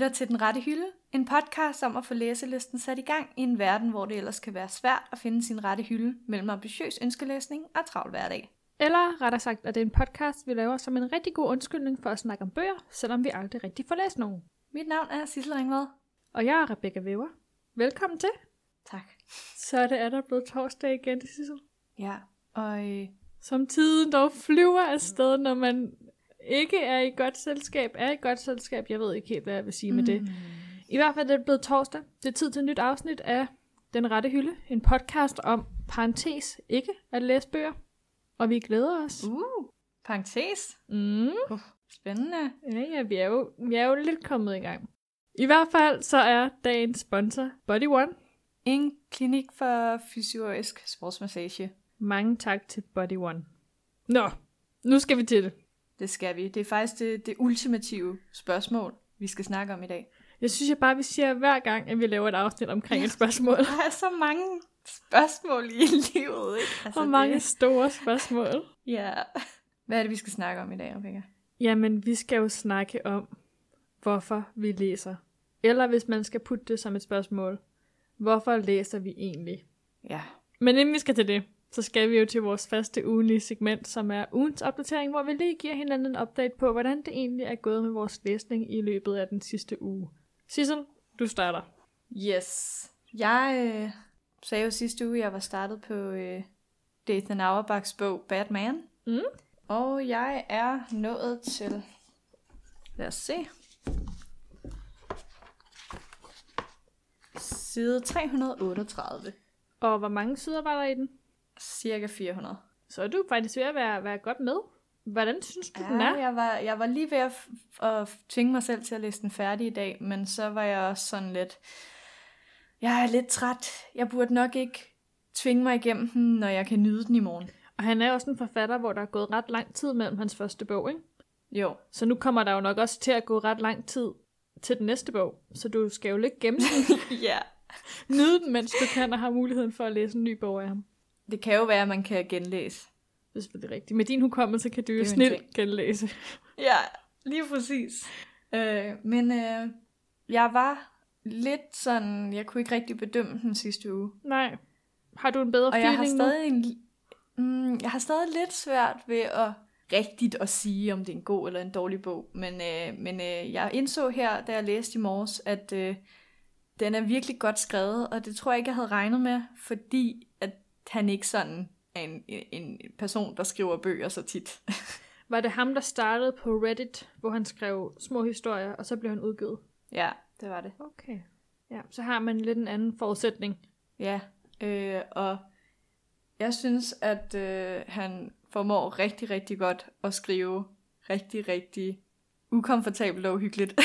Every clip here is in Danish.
lytter til Den Rette Hylde, en podcast om at få læselisten sat i gang i en verden, hvor det ellers kan være svært at finde sin rette hylde mellem ambitiøs ønskelæsning og travl hverdag. Eller rettere sagt, at det er en podcast, vi laver som en rigtig god undskyldning for at snakke om bøger, selvom vi aldrig rigtig får læst nogen. Mit navn er Sissel Ringvad. Og jeg er Rebecca Weber. Velkommen til. Tak. Så er det er der blevet torsdag igen, Sissel. Ja, og øh, Som tiden dog flyver afsted, når man ikke er i godt selskab, er i godt selskab. Jeg ved ikke helt, hvad jeg vil sige mm. med det. I hvert fald er det blevet torsdag. Det er tid til et nyt afsnit af Den Rette Hylde. En podcast om, parentes, ikke at læse bøger. Og vi glæder os. uh, parentes. Mm. Spændende. Ja, ja, vi er, jo, vi er jo lidt kommet i gang. I hvert fald så er dagens sponsor Body One. En klinik for fysiorisk sportsmassage. Mange tak til Body One. Nå, nu skal vi til det. Det skal vi. Det er faktisk det, det ultimative spørgsmål, vi skal snakke om i dag. Jeg synes jeg bare, vi siger hver gang, at vi laver et afsnit omkring et spørgsmål. Der er så mange spørgsmål i livet, ikke? Altså, Og mange Det, store spørgsmål. ja. Hvad er det, vi skal snakke om i dag, Rebecca? Jamen, vi skal jo snakke om, hvorfor vi læser. Eller hvis man skal putte det som et spørgsmål, hvorfor læser vi egentlig? Ja. Men inden vi skal til det, så skal vi jo til vores faste ugenlige segment, som er ugens opdatering, hvor vi lige giver hinanden en update på, hvordan det egentlig er gået med vores læsning i løbet af den sidste uge. Sissel, du starter. Yes. Jeg øh, sagde jo sidste uge, at jeg var startet på øh, Dathan Auerbachs bog Batman. Mm. Og jeg er nået til... Lad os se. Side 338. Og hvor mange sider var der i den? Cirka 400. Så er du faktisk ved at være, være godt med. Hvordan synes du, den Ja, er? jeg var, jeg var lige ved at, at tvinge mig selv til at læse den færdig i dag, men så var jeg også sådan lidt... Jeg er lidt træt. Jeg burde nok ikke tvinge mig igennem den, når jeg kan nyde den i morgen. Og han er også en forfatter, hvor der er gået ret lang tid mellem hans første bog, ikke? Jo, Så nu kommer der jo nok også til at gå ret lang tid til den næste bog. Så du skal jo lidt gemme den, ja. nyde den, mens du kan, og har muligheden for at læse en ny bog af ham. Det kan jo være, at man kan genlæse. Det er rigtigt. Med din hukommelse kan du jo snilt genlæse. Ja, lige præcis. Øh, men øh, jeg var lidt sådan... Jeg kunne ikke rigtig bedømme den sidste uge. Nej. Har du en bedre Og jeg feeling har stadig en, mm, jeg har stadig lidt svært ved at rigtigt at sige, om det er en god eller en dårlig bog. Men, øh, men øh, jeg indså her, da jeg læste i morges, at øh, den er virkelig godt skrevet, og det tror jeg ikke, jeg havde regnet med, fordi at han ikke sådan er en, en person, der skriver bøger så tit. Var det ham, der startede på Reddit, hvor han skrev små historier, og så blev han udgivet? ja, det var det. Okay. Ja, så har man lidt en anden forudsætning. Ja, øh, og jeg synes, at øh, han formår rigtig, rigtig godt at skrive rigtig, rigtig ukomfortabelt og uhyggeligt.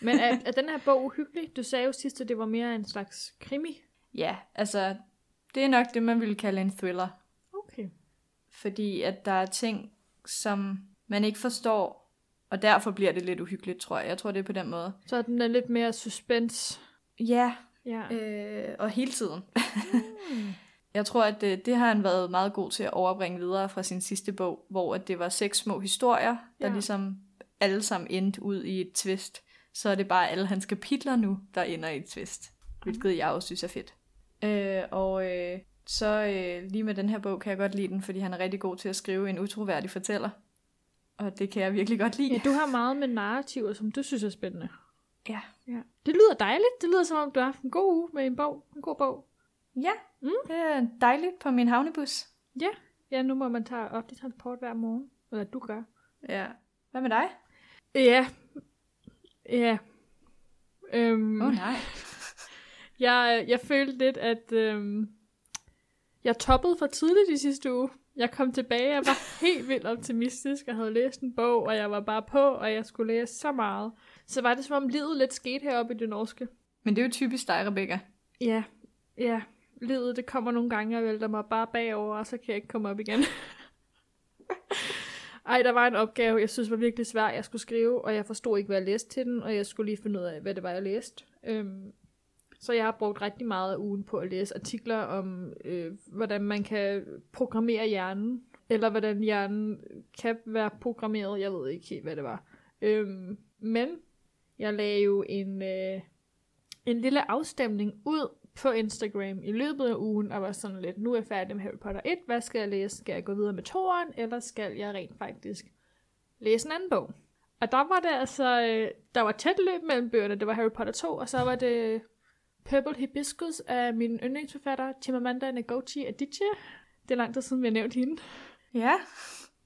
Men er, er den her bog uhyggelig? Du sagde jo sidst, at det var mere en slags krimi. ja, altså, det er nok det, man ville kalde en thriller. Okay. Fordi at der er ting, som man ikke forstår, og derfor bliver det lidt uhyggeligt, tror jeg. Jeg tror, det er på den måde. Så den er lidt mere suspense. Ja, Ja. øh, og hele tiden. Mm. Jeg tror, at det, det har han været meget god til at overbringe videre fra sin sidste bog, hvor at det var seks små historier, der Ja. ligesom alle sammen endte ud i et twist. Så er det bare alle hans kapitler nu, der ender i et twist. Hvilket jeg også synes er fedt. Øh, og øh, så øh, lige med den her bog kan jeg godt lide den, fordi han er rigtig god til at skrive en utroværdig fortæller. Og det kan jeg virkelig godt lide. Ja, du har meget med narrativer, som du synes er spændende. Ja. ja. Det lyder dejligt. Det lyder som om, du har haft en god uge med en bog. En god bog. Ja, Mm. det er dejligt på min havnebus. Ja, nu må man tage offentlig transport hver morgen. Eller du gør. Ja. Hvad med dig? Ja. Ja. Øhm, oh, nej. Jeg, jeg følte lidt, at øhm, jeg toppede for tidligt i sidste uge. Jeg kom tilbage, jeg var helt vildt optimistisk, og havde læst en bog, og jeg var bare på, og jeg skulle læse så meget. Så var det som om livet lidt skete heroppe i det norske. Men det er jo typisk dig, Rebecca. Ja, ja. Livet, det kommer nogle gange, og vælter mig bare bagover, og så kan jeg ikke komme op igen. Ej, der var en opgave, jeg synes var virkelig svær, jeg skulle skrive, og jeg forstod ikke, hvad jeg læste til den, og jeg skulle lige finde ud af, hvad det var, jeg læste. Øhm, så jeg har brugt rigtig meget af ugen på at læse artikler om, øh, hvordan man kan programmere hjernen, eller hvordan hjernen kan være programmeret. Jeg ved ikke helt, hvad det var. Øhm, men Jeg lagde jo en, øh, en lille afstemning ud på Instagram i løbet af ugen, og var sådan lidt, nu er jeg færdig med Harry Potter 1, hvad skal jeg læse? Skal jeg gå videre med toren, eller skal jeg rent faktisk læse en anden bog? Og der var det altså, øh, der var tæt løb mellem bøgerne, det var Harry Potter 2, og så var det Purple Hibiscus af min yndlingsforfatter, Chimamanda Ngozi Adichie. Det er lang tid siden, vi har nævnt hende. Ja.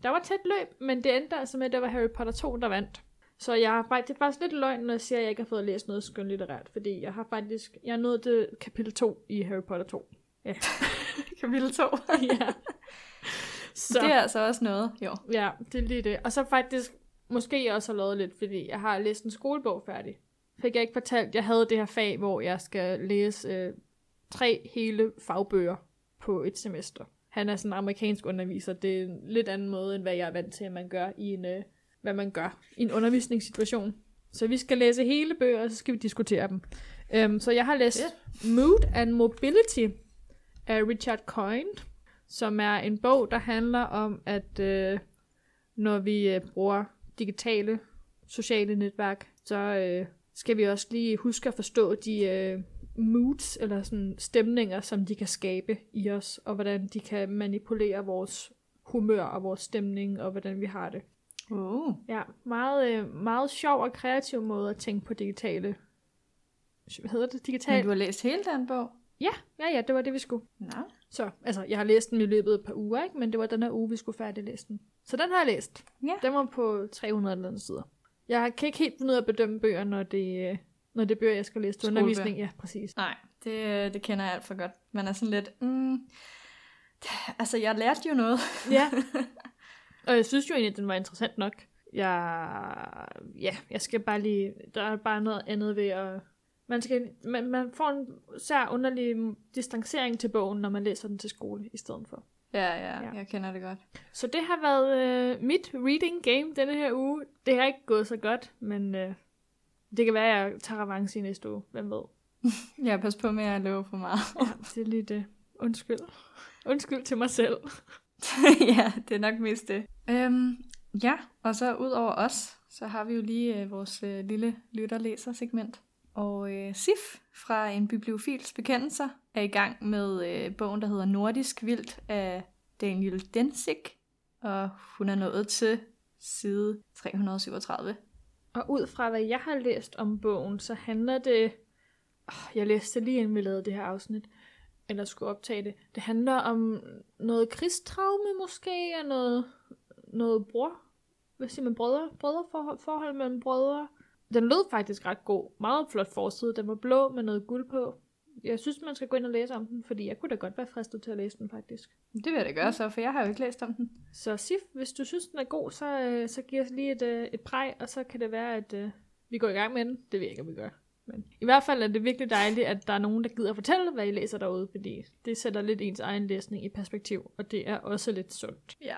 Der var tæt løb, men det endte altså med, at det var Harry Potter 2, der vandt. Så jeg har faktisk, det er faktisk lidt løgn, når jeg siger, at jeg ikke har fået læst noget skønlitterært, fordi jeg har faktisk, jeg nået til kapitel 2 i Harry Potter 2. Ja. Kapitel 2. ja. Så. Det er altså også noget, jo. Ja, det er lige det. Og så faktisk, måske jeg også har lavet lidt, fordi jeg har læst en skolebog færdig. Fik jeg ikke fortalt, jeg havde det her fag, hvor jeg skal læse øh, tre hele fagbøger på et semester. Han er sådan en amerikansk underviser. Det er en lidt anden måde, end hvad jeg er vant til, at man gør i en, øh, hvad man gør i en undervisningssituation. Så vi skal læse hele bøger, og så skal vi diskutere dem. Um, så jeg har læst yeah. Mood and Mobility af Richard Coyne, som er en bog, der handler om, at øh, når vi øh, bruger digitale sociale netværk, så øh, skal vi også lige huske at forstå de øh, moods, eller sådan stemninger, som de kan skabe i os, og hvordan de kan manipulere vores humør og vores stemning, og hvordan vi har det. Uh. Ja, meget, øh, meget sjov og kreativ måde at tænke på digitale... Hvad hedder det? Digitale... Men du har læst hele den bog? Ja, ja, ja, det var det, vi skulle. Nå. Så, altså, jeg har læst den i løbet af et par uger, ikke? men det var den her uge, vi skulle færdiglæse den. Så den har jeg læst. Ja. Den var på 300 eller andet sider. Jeg kan ikke helt finde ud af at bedømme bøger, når det, øh, når det er bøger, jeg skal læse til undervisning. Ja, præcis. Nej, det, det kender jeg alt for godt. Man er sådan lidt, mm, altså jeg lærte jo noget. Ja. Og jeg synes jo egentlig, at den var interessant nok. Jeg, ja, jeg skal bare lige, der er bare noget andet ved at, man, skal, man, man får en sær underlig distancering til bogen, når man læser den til skole i stedet for. Ja, ja, Ja. ja. jeg kender det godt. Så det har været øh, mit reading game denne her uge. Det har ikke gået så godt, men øh, det kan være, at jeg tager revanche i næste uge. Hvem ved? Jeg pas på med at love for meget. Ja, det er lige det. Undskyld. Undskyld til mig selv. ja, det er nok mest det. Øhm, ja, og så ud over os, så har vi jo lige øh, vores øh, lille lytter-læser-segment. Og øh, Sif fra en bibliofils bekendelser er i gang med øh, bogen, der hedder Nordisk Vildt af Daniel Densig. Og hun er nået til side 337. Og ud fra hvad jeg har læst om bogen, så handler det... Oh, jeg læste lige inden vi lavede det her afsnit, eller skulle optage det. Det handler om noget krigstraume måske, og noget, noget bror. Hvad siger man? Brødre? Brødreforhold forhold mellem brødre. Den lød faktisk ret god. Meget flot forside. Den var blå med noget guld på. Jeg synes, man skal gå ind og læse om den, fordi jeg kunne da godt være fristet til at læse den faktisk. Det vil jeg da gøre så, for jeg har jo ikke læst om den. Så Sif, hvis du synes, den er god, så, øh, så giv os lige et, øh, et præg, og så kan det være, at øh, vi går i gang med den. Det ved jeg ikke, om vi gør. Men i hvert fald er det virkelig dejligt, at der er nogen, der gider fortælle, hvad I læser derude, fordi det sætter lidt ens egen læsning i perspektiv, og det er også lidt sundt. Ja.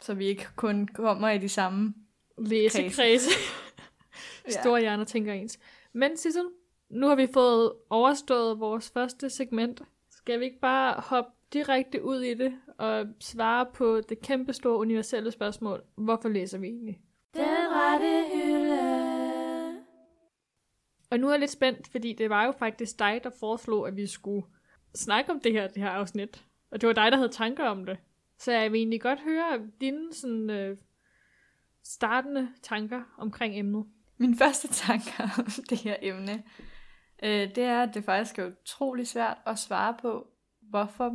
Så vi ikke kun kommer i de samme. Læsekredse. Store hjerner tænker ens. Men Sissel, nu har vi fået overstået vores første segment. Skal vi ikke bare hoppe direkte ud i det og svare på det kæmpe store universelle spørgsmål. Hvorfor læser vi egentlig? Den rette hylde. Og nu er jeg lidt spændt, fordi det var jo faktisk dig, der foreslog, at vi skulle snakke om det her, det her afsnit. Og det var dig, der havde tanker om det. Så jeg vil egentlig godt høre dine sådan, øh, startende tanker omkring emnet. Min første tanke om det her emne, øh, det er, at det faktisk er utrolig svært at svare på, hvorfor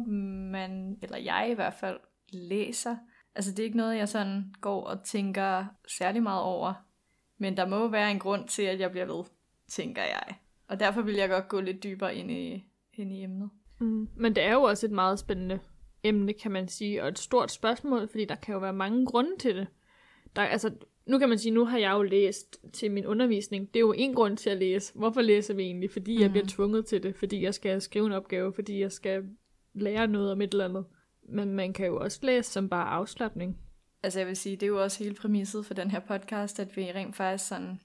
man, eller jeg i hvert fald, læser. Altså det er ikke noget, jeg sådan går og tænker særlig meget over. Men der må være en grund til, at jeg bliver ved, tænker jeg. Og derfor vil jeg godt gå lidt dybere ind i, ind i emnet. Mm. Men det er jo også et meget spændende emne, kan man sige, og et stort spørgsmål, fordi der kan jo være mange grunde til det. Der, altså, nu kan man sige, nu har jeg jo læst til min undervisning. Det er jo en grund til at læse. Hvorfor læser vi egentlig? Fordi jeg Mhm. bliver tvunget til det, fordi jeg skal skrive en opgave, fordi jeg skal lære noget om et eller andet. Men man kan jo også læse som bare afslappning. Altså jeg vil sige, det er jo også hele præmisset for den her podcast, at vi rent faktisk sådan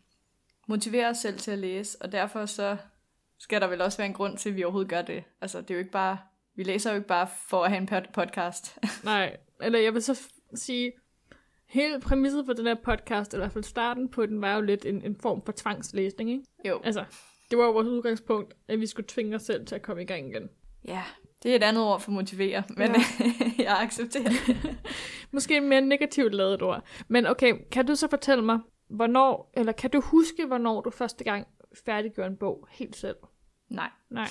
motiverer os selv til at læse, og derfor så skal der vel også være en grund til, at vi overhovedet gør det. Altså det er jo ikke bare, vi læser jo ikke bare for at have en pod- podcast. Nej, eller jeg vil så sige, Hele præmisset for den her podcast, eller i hvert fald starten på den, var jo lidt en, en form for tvangslæsning, ikke? Jo. Altså, det var jo vores udgangspunkt, at vi skulle tvinge os selv til at komme i gang igen. Ja, det er et andet ord for motivere, men Ja. jeg accepterer det. Måske et mere negativt lavet ord. Men okay, kan du så fortælle mig, hvornår, eller kan du huske, hvornår du første gang færdiggjorde en bog helt selv? Nej. Nej.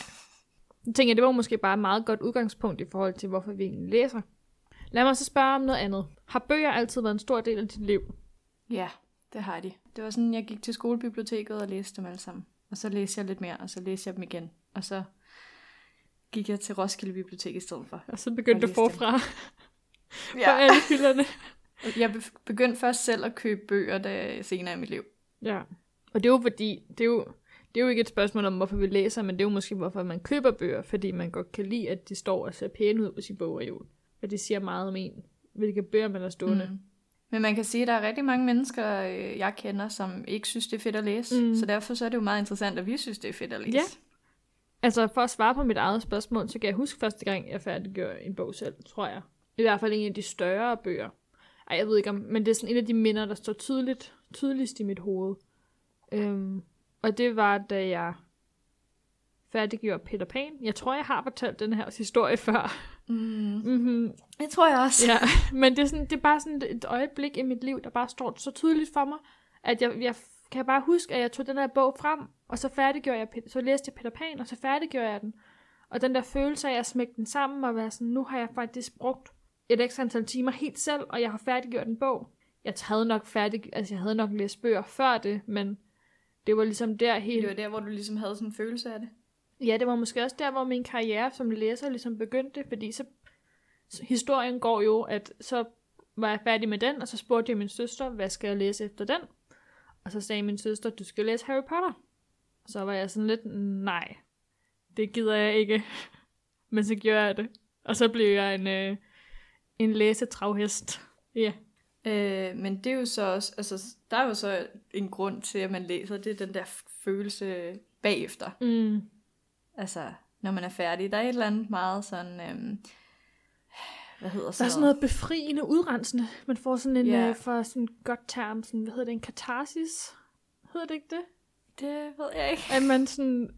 Jeg tænker, det var måske bare et meget godt udgangspunkt i forhold til, hvorfor vi egentlig læser. Lad mig så spørge om noget andet. Har bøger altid været en stor del af dit liv? Ja, det har de. Det var sådan, jeg gik til skolebiblioteket og læste dem alle sammen. Og så læste jeg lidt mere, og så læste jeg dem igen. Og så gik jeg til Roskilde Bibliotek i stedet for. Og så begyndte du forfra på alle hylderne. Jeg be- begyndte først selv at købe bøger da, senere i mit liv. Ja. Og det er jo fordi, det er jo, det er jo ikke et spørgsmål om, hvorfor vi læser, men det er jo måske, hvorfor man køber bøger, fordi man godt kan lide, at de står og ser pæne ud på sin bogreol. Og det siger meget om en, hvilke bøger man har stående. Mm. Men man kan sige, at der er rigtig mange mennesker, øh, jeg kender, som ikke synes, det er fedt at læse. Mm. Så derfor så er det jo meget interessant, at vi synes, det er fedt at læse. Ja. Altså, for at svare på mit eget spørgsmål, så kan jeg huske første gang, jeg færdiggjorde en bog selv, tror jeg. I hvert fald en af de større bøger. Ej, jeg ved ikke om, men det er sådan en af de minder, der står tydeligt, tydeligst i mit hoved. Øhm, og det var, da jeg færdiggjorde Peter Pan. Jeg tror, jeg har fortalt den her historie før. Mm. Mm-hmm. Det tror jeg også. Ja, men det er, sådan, det er bare sådan et øjeblik i mit liv, der bare står så tydeligt for mig, at jeg, jeg kan bare huske, at jeg tog den der bog frem, og så færdiggjorde jeg, så læste jeg Peter Pan, og så færdiggjorde jeg den. Og den der følelse af at smække den sammen og være sådan, nu har jeg faktisk brugt et ekstra antal timer helt selv, og jeg har færdiggjort en bog. Jeg havde nok færdig, altså jeg havde nok læst bøger før det, men det var ligesom der helt... Det var der, hvor du ligesom havde sådan en følelse af det. Ja, det var måske også der, hvor min karriere som læser ligesom begyndte, fordi så, historien går jo, at så var jeg færdig med den, og så spurgte jeg min søster, hvad skal jeg læse efter den? Og så sagde min søster, du skal læse Harry Potter. Så var jeg sådan lidt, nej, det gider jeg ikke. Men så gjorde jeg det. Og så blev jeg en, øh, en læsetravhest. Ja. Øh, men det er jo så også, altså, der er jo så en grund til, at man læser, det er den der følelse bagefter. Mm. Altså, når man er færdig. Der er et eller andet meget sådan, øhm, hvad hedder Der er sådan noget befriende, udrensende. Man får sådan en, yeah. øh, for sådan et godt term, sådan, hvad hedder det, en katarsis? Hedder det ikke det? Det ved jeg ikke. At man sådan,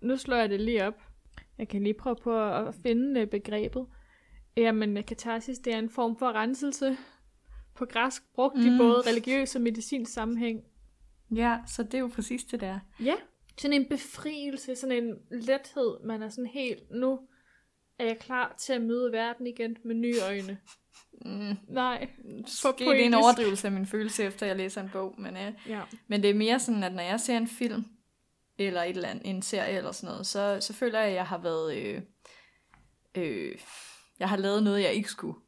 nu slår jeg det lige op. Jeg kan lige prøve på at finde øh, begrebet. Jamen, øh, katarsis, det er en form for renselse på græsk, brugt mm. i både religiøs og medicinsk sammenhæng. Ja, så det er jo præcis det der. Ja. Sådan en befrielse, sådan en lethed. Man er sådan helt, nu er jeg klar til at møde verden igen med nye øjne. Mm. Nej. Måske det er en overdrivelse af min følelse, efter jeg læser en bog, men, øh, Ja. men det er mere sådan, at når jeg ser en film, eller et eller andet, en serie eller sådan noget, så, så føler jeg, at jeg har været, øh, øh, jeg har lavet noget, jeg ikke skulle.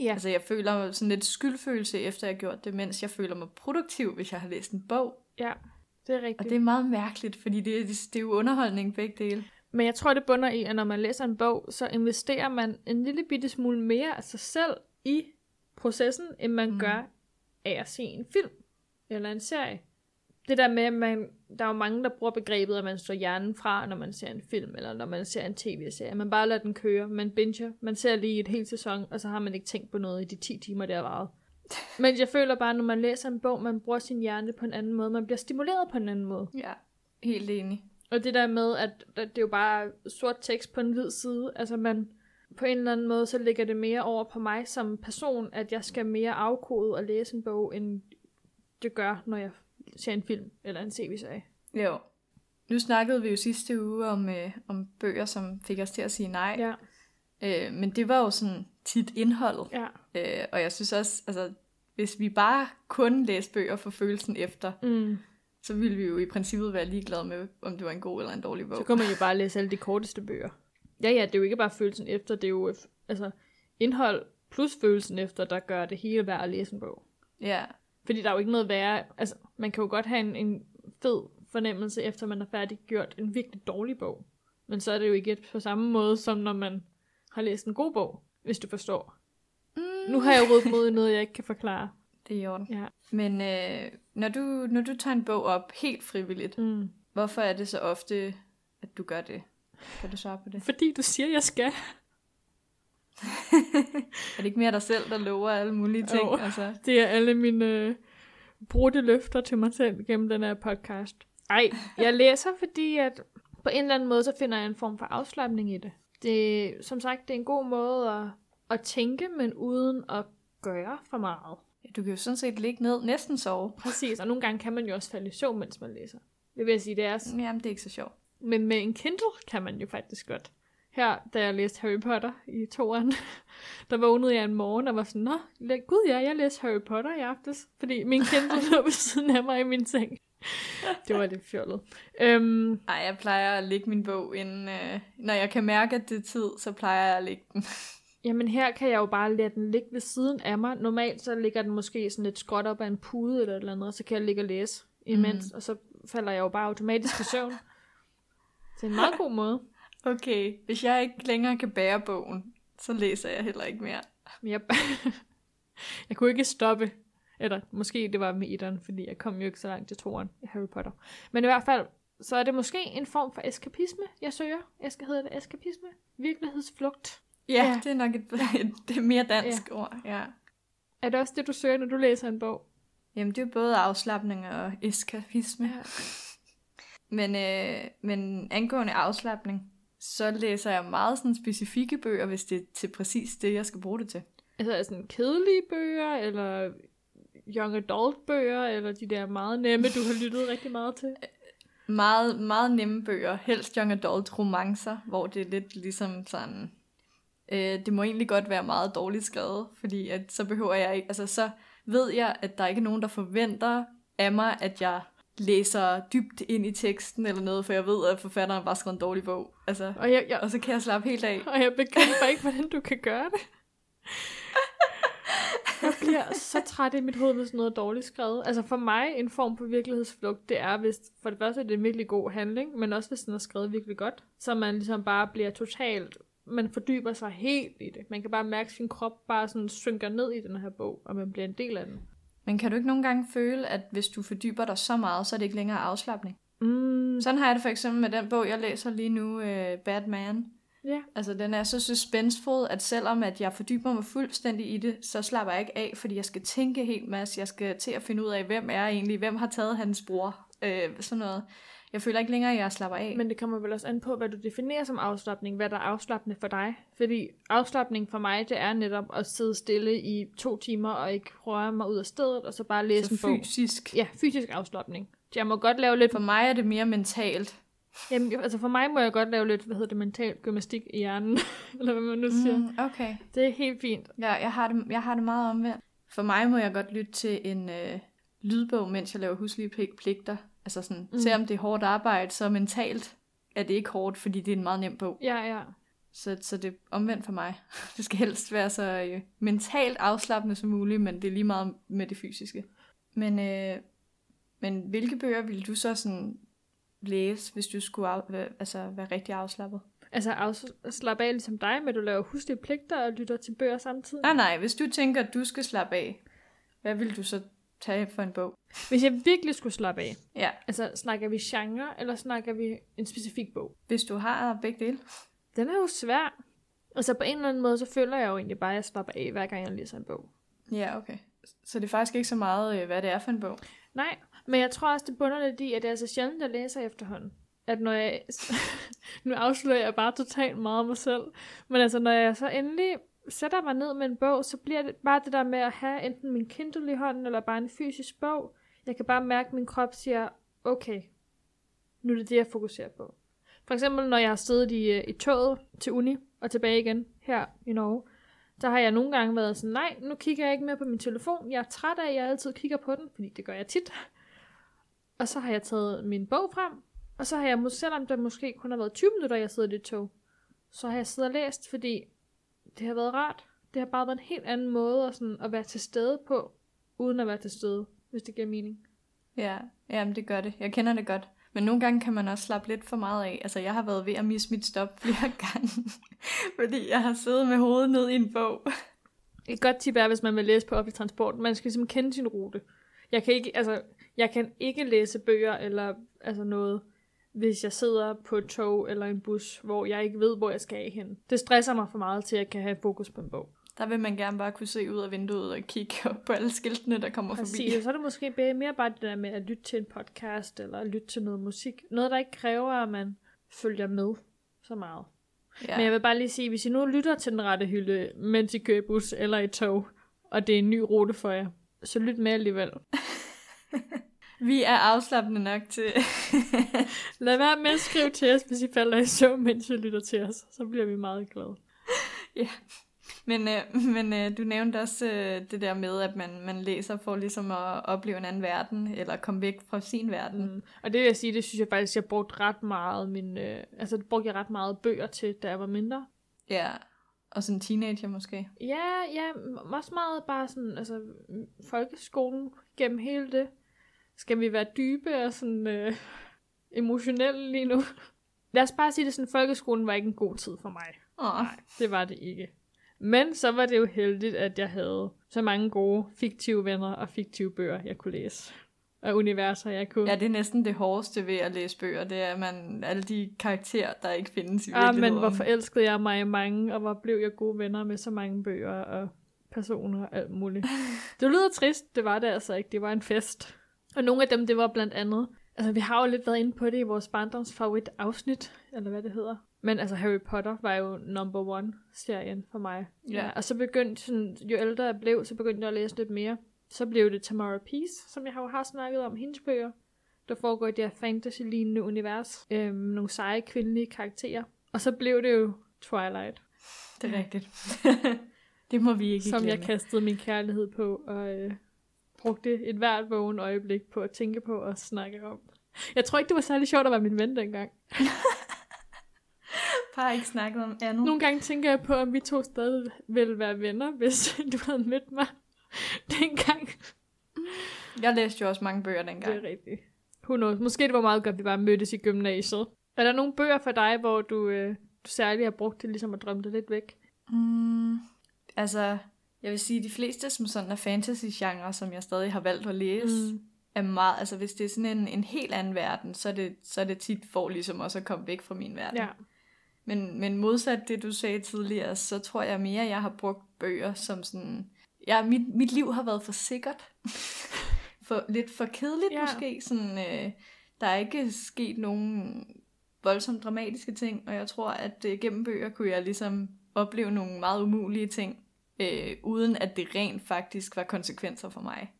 Ja. Altså jeg føler sådan lidt skyldfølelse, efter jeg har gjort det, mens jeg føler mig produktiv, hvis jeg har læst en bog. Ja, det er rigtigt. Og det er meget mærkeligt, fordi det, det, det er jo underholdning begge dele. Men jeg tror, det bunder i, at når man læser en bog, så investerer man en lille bitte smule mere af sig selv i processen, end man mm. Gør af at se en film eller en serie. Det der med, at man, der er jo mange, der bruger begrebet, at man slår hjernen fra, når man ser en film, eller når man ser en tv-serie. Man bare lader den køre, man binger, man ser lige et helt sæson, og så har man ikke tænkt på noget i de 10 timer, det har varet. Men jeg føler bare, når man læser en bog, man bruger sin hjerne på en anden måde, man bliver stimuleret på en anden måde. Ja, helt enig. Og det der med, at det er jo bare sort tekst på en hvid side, altså man på en eller anden måde, så ligger det mere over på mig som person, at jeg skal mere afkode og læse en bog, end det gør, når jeg ser en film eller en tv-serie. Jo. Nu snakkede vi jo sidste uge om, øh, om bøger, som fik os til at sige nej. Ja, Øh, men det var jo sådan tit indholdet. ja. Øh, og jeg synes også, altså, hvis vi bare kun læste bøger for følelsen efter, Mm. så ville vi jo i princippet være ligeglade med, om det var en god eller en dårlig bog. Så kan man jo bare læse alle de korteste bøger. Ja, ja, det er jo ikke bare følelsen efter, det er jo øh, altså, indhold plus følelsen efter, der gør det hele værd at læse en bog. Ja, Fordi der er jo ikke noget værre, altså man kan jo godt have en, en fed fornemmelse, efter man har færdiggjort en virkelig dårlig bog. Men så er det jo ikke på samme måde, som når man har læst en god bog, hvis du forstår. mm. Nu har jeg rodet mod i noget, jeg ikke kan forklare. det er i orden. Ja. Men øh, når, du, når du tager en bog op helt frivilligt, Mm. hvorfor er det så ofte, at du gør det? Kan du svare på det? Fordi du siger, jeg skal. er det ikke mere dig selv, der lover alle mulige ting? Jo. Altså? Det er alle mine øh, brudte løfter til mig selv gennem den her podcast. Ej, jeg læser, fordi at på en eller anden måde, så finder jeg en form for afslappning i det. Det, som sagt, det er en god måde at, at tænke, men uden at gøre for meget. Ja, Du kan jo sådan set ligge ned, næsten sove. Præcis, og nogle gange kan man jo også falde i søvn, mens man læser. Det vil jeg sige, det er... s- Jamen, det er ikke så sjovt. Men med en Kindle kan man jo faktisk godt. Her, da jeg læste Harry Potter i toeren, der vågnede jeg en morgen og var sådan, Nå, gud ja, jeg læste Harry Potter i aftes, fordi min Kindle lå ved siden af mig i min seng. Det var lidt fjollet. Øhm, Ej, jeg plejer at lægge min bog inden... Øh, når jeg kan mærke, at det er tid, så plejer jeg at lægge den. jamen her kan jeg jo bare lade den ligge ved siden af mig. Normalt så ligger den måske sådan lidt skråt op af en pude eller et eller andet, og så kan jeg ligge og læse imens, mm. og så falder jeg jo bare automatisk i søvn. Det er en meget god måde. Okay, hvis jeg ikke længere kan bære bogen, så læser jeg heller ikke mere. Men jeg, jeg kunne ikke stoppe. Eller måske det var med etteren, fordi jeg kom jo ikke så langt til toeren i Harry Potter. Men i hvert fald, så er det måske en form for eskapisme, jeg søger. Jeg skal hedde det eskapisme. Virkelighedsflugt. Ja, Ja. det er nok et, et, det er mere dansk ja. ord, ja. Er det også det, du søger, når du læser en bog? Jamen, det er jo både afslappning og eskapisme. Ja. Men, øh, men angående afslappning, så læser jeg meget sådan specifikke bøger, hvis det er til præcis det, jeg skal bruge det til. Altså er sådan kedelige bøger, eller young adult bøger, eller de der meget nemme, du har lyttet rigtig meget til? Meget, meget nemme bøger, helst young adult romancer, hvor det er lidt ligesom sådan... Øh, det må egentlig godt være meget dårligt skrevet, fordi at så behøver jeg ikke... Altså, så ved jeg, at der ikke er nogen, der forventer af mig, at jeg læser dybt ind i teksten eller noget, for jeg ved, at forfatteren bare skrevet en dårlig bog. Altså, Og jeg, jeg, og så kan jeg slappe helt af. og jeg begriber ikke, hvordan du kan gøre det. Bliver så træt i mit hoved med sådan noget dårligt skrevet. Altså for mig, en form for virkelighedsflugt, det er, hvis for det første er det en virkelig god handling, men også hvis den er skrevet virkelig godt, så man ligesom bare bliver totalt, man fordyber sig helt i det. Man kan bare mærke, at sin krop bare sådan synker ned i den her bog, og man bliver en del af den. Men kan du ikke nogle gange føle, at hvis du fordyber dig så meget, så er det ikke længere afslappning? Mm, Sådan har jeg det for eksempel med den bog, jeg læser lige nu, uh, Bad Man. Ja. Altså, den er så suspenseful, at selvom at jeg fordyber mig fuldstændig i det, så slapper jeg ikke af, fordi jeg skal tænke helt masse. Jeg skal til at finde ud af, hvem er egentlig, hvem har taget hans bror, øh, sådan noget. Jeg føler ikke længere, at jeg slapper af. Men det kommer vel også an på, hvad du definerer som afslappning, hvad der er afslappende for dig. Fordi afslappning for mig, det er netop at sidde stille i to timer og ikke røre mig ud af stedet, og så bare læse en så bog. fysisk. Ja, fysisk afslappning. Jeg må godt lave lidt... For mig er det mere mentalt. Jamen, altså for mig må jeg godt lave lidt, hvad hedder det, mental gymnastik i hjernen. eller hvad man nu siger. Mm. Okay. Det er helt fint. Ja, jeg har, det, jeg har det meget omvendt. For mig må jeg godt lytte til en øh, lydbog, mens jeg laver huslige plig- pligter. Altså sådan, Mm. selvom det er hårdt arbejde, så mentalt er det ikke hårdt, fordi det er en meget nem bog. Ja, ja. Så, så det er omvendt for mig. Det skal helst være så øh, mentalt afslappende som muligt, men det er lige meget med det fysiske. Men, øh, men hvilke bøger ville du så sådan læse, hvis du skulle af, være- altså, være rigtig afslappet? Altså slappe af ligesom dig, med at du laver huslige pligter og lytter til bøger samtidig. Nej, nej, hvis du tænker, at du skal slappe af, hvad vil du så tage for en bog? Hvis jeg virkelig skulle slappe af, Ja, altså snakker vi genre, eller snakker vi en specifik bog? hvis du har begge dele. Den er jo svær. Altså på en eller anden måde, så føler jeg jo egentlig bare, at jeg slapper af, hver gang jeg læser en bog. Ja, okay. Så det er faktisk ikke så meget, øh, hvad det er for en bog. Nej, men jeg tror også, det bunder lidt i, at det er så sjældent, jeg læser efterhånden. At når jeg... nu afslører jeg bare totalt meget af mig selv. Men altså, når jeg så endelig sætter mig ned med en bog, så bliver det bare det der med at have enten min Kindle i hånden, eller bare en fysisk bog. Jeg kan bare mærke, at min krop siger, okay, nu er det det, jeg fokuserer på. For eksempel, når jeg har siddet i, øh, i toget til uni og tilbage igen her i Norge, der har jeg nogle gange været sådan, nej, nu kigger jeg ikke mere på min telefon. Jeg er træt af, at jeg altid kigger på den, fordi det gør jeg tit. Og så har jeg taget min bog frem, og så har jeg, selvom det måske kun har været 20 minutter, jeg sidder i det tog, så har jeg siddet og læst, fordi det har været rart. Det har bare været en helt anden måde at, sådan, at være til stede på, uden at være til stede, hvis det giver mening. Ja, jamen det gør det. Jeg kender det godt. Men nogle gange kan man også slappe lidt for meget af. Altså, jeg har været ved at miste mit stop flere gange, fordi jeg har siddet med hovedet ned i en bog. Et godt tip er, hvis man vil læse på offentlig transport, man skal simpelthen kende sin rute. Jeg kan ikke, altså, jeg kan ikke læse bøger eller altså noget, hvis jeg sidder på et tog eller en bus, hvor jeg ikke ved, hvor jeg skal hen. Det stresser mig for meget til, at jeg kan have fokus på en bog. Der vil man gerne bare kunne se ud af vinduet og kigge på alle skiltene, der kommer Præcis, forbi. og så er det måske mere bare det der med at lytte til en podcast, eller lytte til noget musik. Noget, der ikke kræver, at man følger med så meget. Ja. Men jeg vil bare lige sige, hvis I nu lytter til den rette hylde, mens I kører i bus eller i tog, og det er en ny rute for jer, så lyt med alligevel. Vi er afslappende nok til... Lad være med at skrive til os, hvis I falder i søvn, mens I lytter til os. Så bliver vi meget glade. men øh, men øh, du nævnte også øh, det der med, at man, man læser for ligesom at opleve en anden verden, eller komme væk fra sin verden. Mm. Og det vil jeg sige, det synes jeg faktisk, jeg brugte ret meget min, øh, altså det brugte jeg ret meget bøger til, da jeg var mindre. Ja, og sådan en teenager måske. Ja, ja, også meget bare sådan, altså folkeskolen gennem hele det. Skal vi være dybe og sådan øh, emotionelle lige nu? Lad os bare sige det sådan, folkeskolen var ikke en god tid for mig. Åh, Nej, det var det ikke. Men så var det jo heldigt, at jeg havde så mange gode fiktive venner og fiktive bøger, jeg kunne læse. Og universer, jeg kunne. Ja, det er næsten det hårdeste ved at læse bøger, det er, at man alle de karakterer, der ikke findes i ah, virkeligheden. men hvor forelskede jeg mig i mange, og hvor blev jeg gode venner med så mange bøger og personer og alt muligt. Det lyder trist, det var det altså ikke. Det var en fest. Og nogle af dem, det var blandt andet... Altså, vi har jo lidt været inde på det i vores barndoms favorit afsnit, eller hvad det hedder. Men altså, Harry Potter var jo number one serien for mig. Ja. og så begyndte, sådan, jo ældre jeg blev, så begyndte jeg at læse lidt mere. Så blev det Tamara Peace, som jeg har jo har snakket om, hendes bøger. Der foregår i det her fantasy-lignende univers. Øhm, nogle seje kvindelige karakterer. Og så blev det jo Twilight, Det er rigtigt. det må vi ikke som glemme. jeg kastede min kærlighed på, og øh, brugte et hvert vågen øjeblik på at tænke på og snakke om. Jeg tror ikke, det var særlig sjovt at være min ven dengang. Bare ikke snakket om andet. Nogle gange tænker jeg på, om vi to stadig ville være venner, hvis du havde mødt mig dengang. Jeg læste jo også mange bøger dengang. Det er rigtigt. Who knows? Måske det var meget godt, at vi bare mødtes i gymnasiet. Er der nogle bøger for dig, hvor du, øh, du særligt har brugt det ligesom at drømme det lidt væk? Mm, altså, jeg vil sige, de fleste som sådan er fantasy-genre, som jeg stadig har valgt at læse, mm. er meget, altså hvis det er sådan en, en helt anden verden, så er, det, så er det tit for ligesom også at komme væk fra min verden. Ja. Men, men modsat det, du sagde tidligere, så tror jeg mere, at jeg har brugt bøger som sådan... Ja, mit, mit liv har været for sikkert. for, lidt for kedeligt Ja. måske. Sådan, øh, der er ikke sket nogen voldsomt dramatiske ting, og jeg tror, at øh, gennem bøger kunne jeg ligesom opleve nogle meget umulige ting, øh, uden at det rent faktisk var konsekvenser for mig.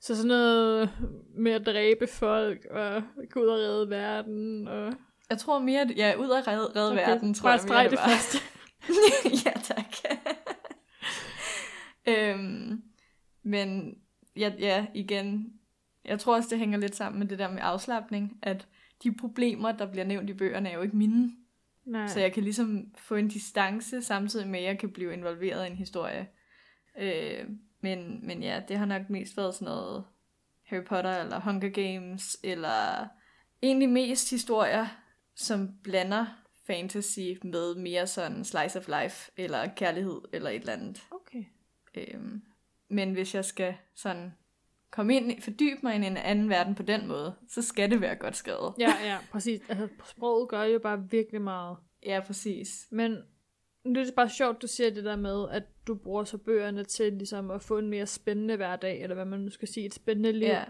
Så sådan noget med at dræbe folk og gå ud og redde verden. Og... Jeg tror mere, at ja, ud af redde, redde okay. verden, tror Bare jeg mere, det var. første. ja, tak. øhm, men ja, ja, igen, jeg tror også, det hænger lidt sammen med det der med afslappning, at de problemer, der bliver nævnt i bøgerne, er jo ikke mine. Nej. Så jeg kan ligesom få en distance, samtidig med, at jeg kan blive involveret i en historie. Øh, men, men ja, det har nok mest været sådan noget Harry Potter, eller Hunger Games, eller egentlig mest historier, som blander fantasy med mere sådan slice of life, eller kærlighed, eller et eller andet. Okay. Øhm, men hvis jeg skal sådan komme ind, fordybe mig i en anden verden på den måde, så skal det være godt skrevet. Ja, ja, præcis. Altså, sproget gør jo bare virkelig meget. Ja, præcis. Men det er bare sjovt, du siger det der med, at du bruger så bøgerne til ligesom at få en mere spændende hverdag, eller hvad man nu skal sige, et spændende liv. Ja,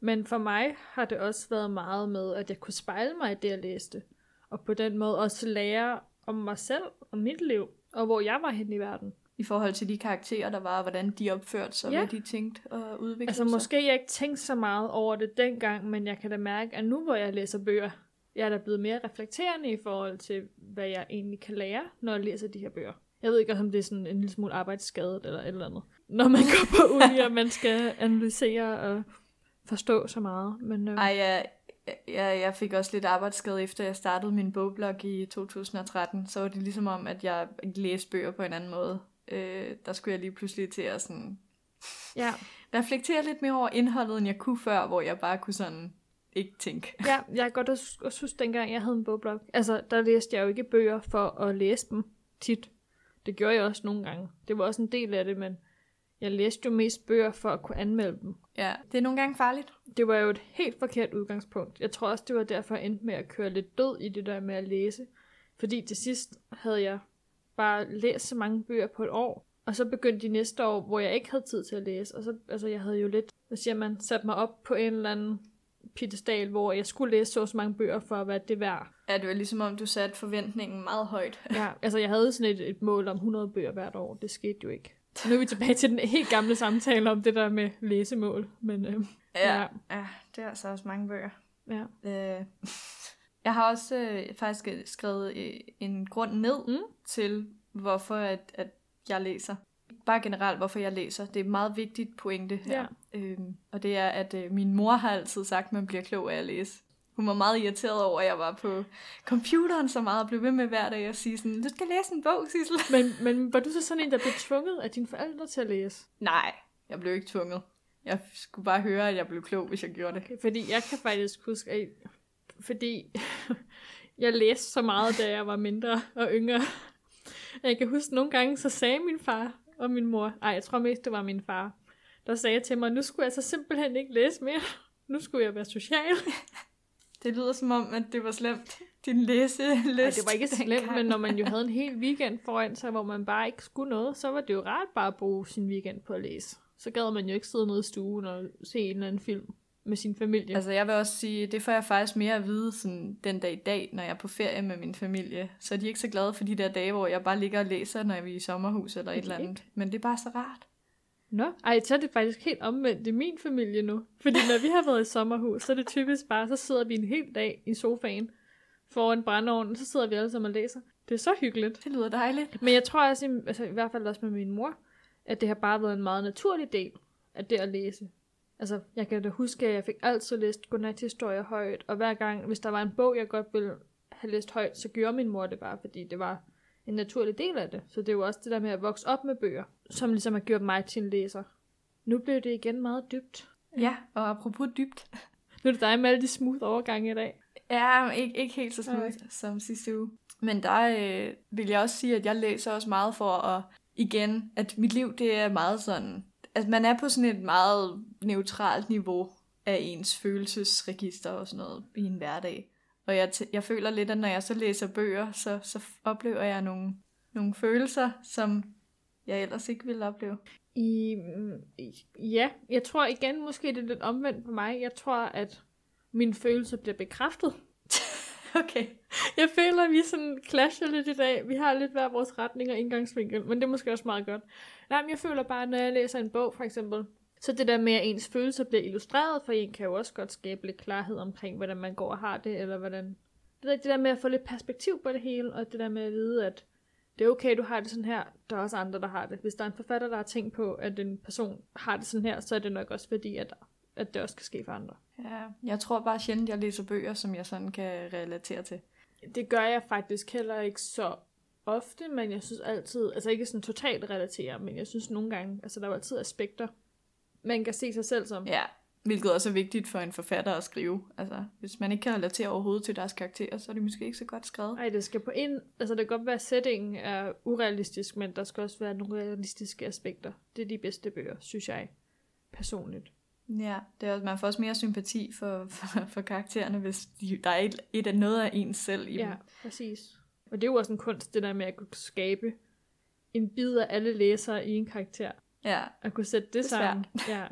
Men for mig har det også været meget med, at jeg kunne spejle mig i det, jeg læste. Og på den måde også lære om mig selv og mit liv, og hvor jeg var henne i verden. I forhold til de karakterer, der var, og hvordan de opførte sig, Ja. hvad de tænkte og udviklede Altså sig. måske jeg ikke tænkte så meget over det dengang, men jeg kan da mærke, at nu hvor jeg læser bøger, jeg er da blevet mere reflekterende i forhold til, hvad jeg egentlig kan lære, når jeg læser de her bøger. Jeg ved ikke om det er sådan en lille smule arbejdsskadet eller et eller andet. Når man går på uni, og man skal analysere og forstå så meget. Men, øh, Ej, jeg, jeg, jeg fik også lidt arbejdsskade efter jeg startede min bogblog i 2013. Så var det ligesom om, at jeg læste bøger på en anden måde. Øh, der skulle jeg lige pludselig til at sådan ja, reflektere lidt mere over indholdet, end jeg kunne før, hvor jeg bare kunne sådan ikke tænke. ja, jeg kan godt også, huske, dengang jeg havde en bogblog. Altså, der læste jeg jo ikke bøger for at læse dem tit. Det gjorde jeg også nogle gange. Det var også en del af det, men jeg læste jo mest bøger for at kunne anmelde dem. Ja, det er nogle gange farligt. Det var jo et helt forkert udgangspunkt. Jeg tror også, det var derfor, jeg endte med at køre lidt død i det der med at læse. Fordi til sidst havde jeg bare læst så mange bøger på et år, Og så begyndte de næste år, hvor jeg ikke havde tid til at læse. Og så, altså jeg havde jo lidt, hvad siger man, sat mig op på en eller anden pittestal, hvor jeg skulle læse så, så mange bøger for at være det værd. Ja, det var ligesom om, du satte forventningen meget højt. Ja, altså jeg havde sådan et, et mål om 100 bøger hvert år. Det skete jo ikke. Nu er vi tilbage til den helt gamle samtale om det der med læsemål. Men, øh, Ja, ja. ja, det er altså også mange bøger. ja. Øh, jeg har også øh, faktisk skrevet øh, en grund ned Mm. til, hvorfor at, at jeg læser. Bare generelt, hvorfor jeg læser. Det er et meget vigtigt pointe her. Ja. Øhm, og det er, at øh, min mor har altid sagt, at man bliver klog af at læse. Hun var meget irriteret over, at jeg var på computeren så meget og blev ved med hver dag at sige sådan, du skal læse en bog, Sissel. Men, men var du så sådan en, der blev tvunget af dine forældre til at læse? Nej, jeg blev ikke tvunget. Jeg skulle bare høre, at jeg blev klog, hvis jeg gjorde det. Okay, fordi jeg kan faktisk huske, at fordi jeg læste så meget, da jeg var mindre og yngre. Jeg kan huske, nogle gange, så sagde min far og min mor, ej, jeg tror mest, det var min far, der sagde til mig, nu skulle jeg så simpelthen ikke læse mere. Nu skulle jeg være social. Det lyder som om, at det var slemt. Din læse Ej, det var ikke slemt, men når man jo havde en hel weekend foran sig, hvor man bare ikke skulle noget, så var det jo rart bare at bruge sin weekend på at læse. Så gad man jo ikke sidde nede i stuen og se en eller anden film med sin familie. Altså jeg vil også sige, det får jeg faktisk mere at vide sådan, den dag i dag, når jeg er på ferie med min familie. Så er de ikke så glade for de der dage, hvor jeg bare ligger og læser, når vi er i sommerhus eller et eller andet. Men det er bare så rart. Nå, ej, så er det faktisk helt omvendt i min familie nu. Fordi når vi har været i sommerhus, så er det typisk bare, så sidder vi en hel dag i sofaen foran brændeovnen, så sidder vi alle sammen og læser. Det er så hyggeligt. Det lyder dejligt. Men jeg tror også, altså i hvert fald også med min mor, at det har bare været en meget naturlig del af det at læse. Altså, jeg kan da huske, at jeg fik altid læst godnathistorier højt, og hver gang, hvis der var en bog, jeg godt ville have læst højt, så gjorde min mor det bare, fordi det var en naturlig del af det. Så det er jo også det der med at vokse op med bøger, som ligesom har gjort mig til en læser. Nu blev det igen meget dybt. Ja, og apropos dybt. Nu er det dig med alle de smooth overgange i dag. Ja, ikke, ikke helt så smooth Nej. som sidste uge. Men der øh, vil jeg også sige, at jeg læser også meget for at, igen, at mit liv det er meget sådan, at man er på sådan et meget neutralt niveau af ens følelsesregister og sådan noget i en hverdag. Og jeg, jeg føler lidt, at når jeg så læser bøger, så, så oplever jeg nogle, nogle følelser, som jeg ellers ikke ville opleve. I, mm, ja, jeg tror igen, måske det er lidt omvendt på mig. Jeg tror, at mine følelser bliver bekræftet. Okay. Jeg føler, at vi sådan clasher lidt i dag. Vi har lidt hver vores retning og indgangsvinkel, men det er måske også meget godt. Nej, men jeg føler bare, når jeg læser en bog, for eksempel, så det der med, at ens følelser bliver illustreret, for en kan jo også godt skabe lidt klarhed omkring, hvordan man går og har det, eller hvordan... Det der, det der med at få lidt perspektiv på det hele, og det der med at vide, at det er okay, du har det sådan her, der er også andre, der har det. Hvis der er en forfatter, der har tænkt på, at en person har det sådan her, så er det nok også fordi, at, at det også kan ske for andre. Ja, jeg tror bare sjældent, jeg læser bøger, som jeg sådan kan relatere til. Det gør jeg faktisk heller ikke så ofte, men jeg synes altid, altså ikke sådan totalt relatere, men jeg synes nogle gange, altså der er altid aspekter, man kan se sig selv som. Ja, hvilket også er vigtigt for en forfatter at skrive. Altså, hvis man ikke kan relatere overhovedet til deres karakterer, så er det måske ikke så godt skrevet. Ej, det skal på en, altså det kan godt være, at settingen er urealistisk, men der skal også være nogle realistiske aspekter. Det er de bedste bøger, synes jeg, personligt. Ja, det er også, man får også mere sympati for, for, for karaktererne, hvis de, der er et, et af noget af ens selv i Ja, dem. præcis. Og det er jo også en kunst, det der med at kunne skabe en bid af alle læsere i en karakter. Ja, At kunne sætte det, Det sammen. Ja.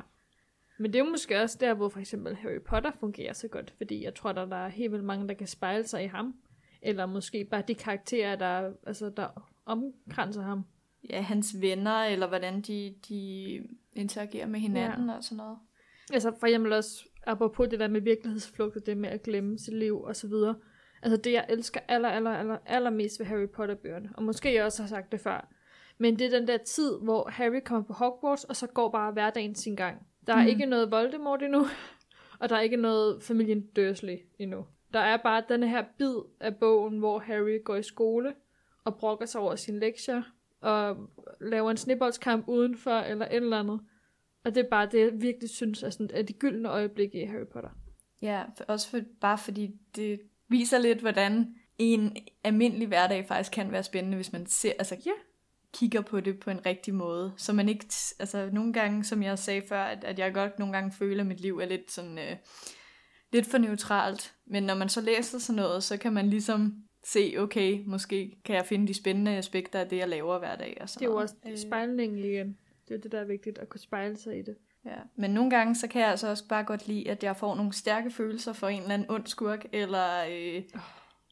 Men det er jo måske også der, hvor for eksempel Harry Potter fungerer så godt, fordi jeg tror, der, der er helt vildt mange, der kan spejle sig i ham. Eller måske bare de karakterer, der, altså, der omkranser ham. ja, hans venner, eller hvordan de, de interagerer med hinanden ja. og sådan noget. Altså for eksempel også, apropos det der med virkelighedsflugt, og det med at glemme sit liv og så videre. Altså det, jeg elsker aller, aller, aller, allermest ved Harry Potter-bøgerne, og måske jeg også har sagt det før, men det er den der tid, hvor Harry kommer på Hogwarts, og så går bare hverdagen sin gang. Der er Mm. ikke noget Voldemort endnu, og der er ikke noget familien Dursley endnu. Der er bare den her bid af bogen, hvor Harry går i skole og brokker sig over sine lektier, og laver en sneboldskamp udenfor, eller et eller andet. Og det er bare det, jeg virkelig synes er, sådan, er de gyldne øjeblikke i Harry Potter. Ja, for, også for, bare fordi det viser lidt, hvordan en almindelig hverdag faktisk kan være spændende, hvis man ser, altså, Ja. kigger på det på en rigtig måde. Så man ikke, altså nogle gange, som jeg sagde før, at, at jeg godt nogle gange føler, at mit liv er lidt sådan, øh, lidt for neutralt. Men når man så læser sådan noget, så kan man ligesom se, okay, måske kan jeg finde de spændende aspekter af det, jeg laver hver dag. Og sådan Det er jo også øh. spejlningen igen. Det er det, der er vigtigt, at kunne spejle sig i det. Ja. Men nogle gange, så kan jeg altså også bare godt lide, at jeg får nogle stærke følelser for en eller anden ond skurk, eller øh,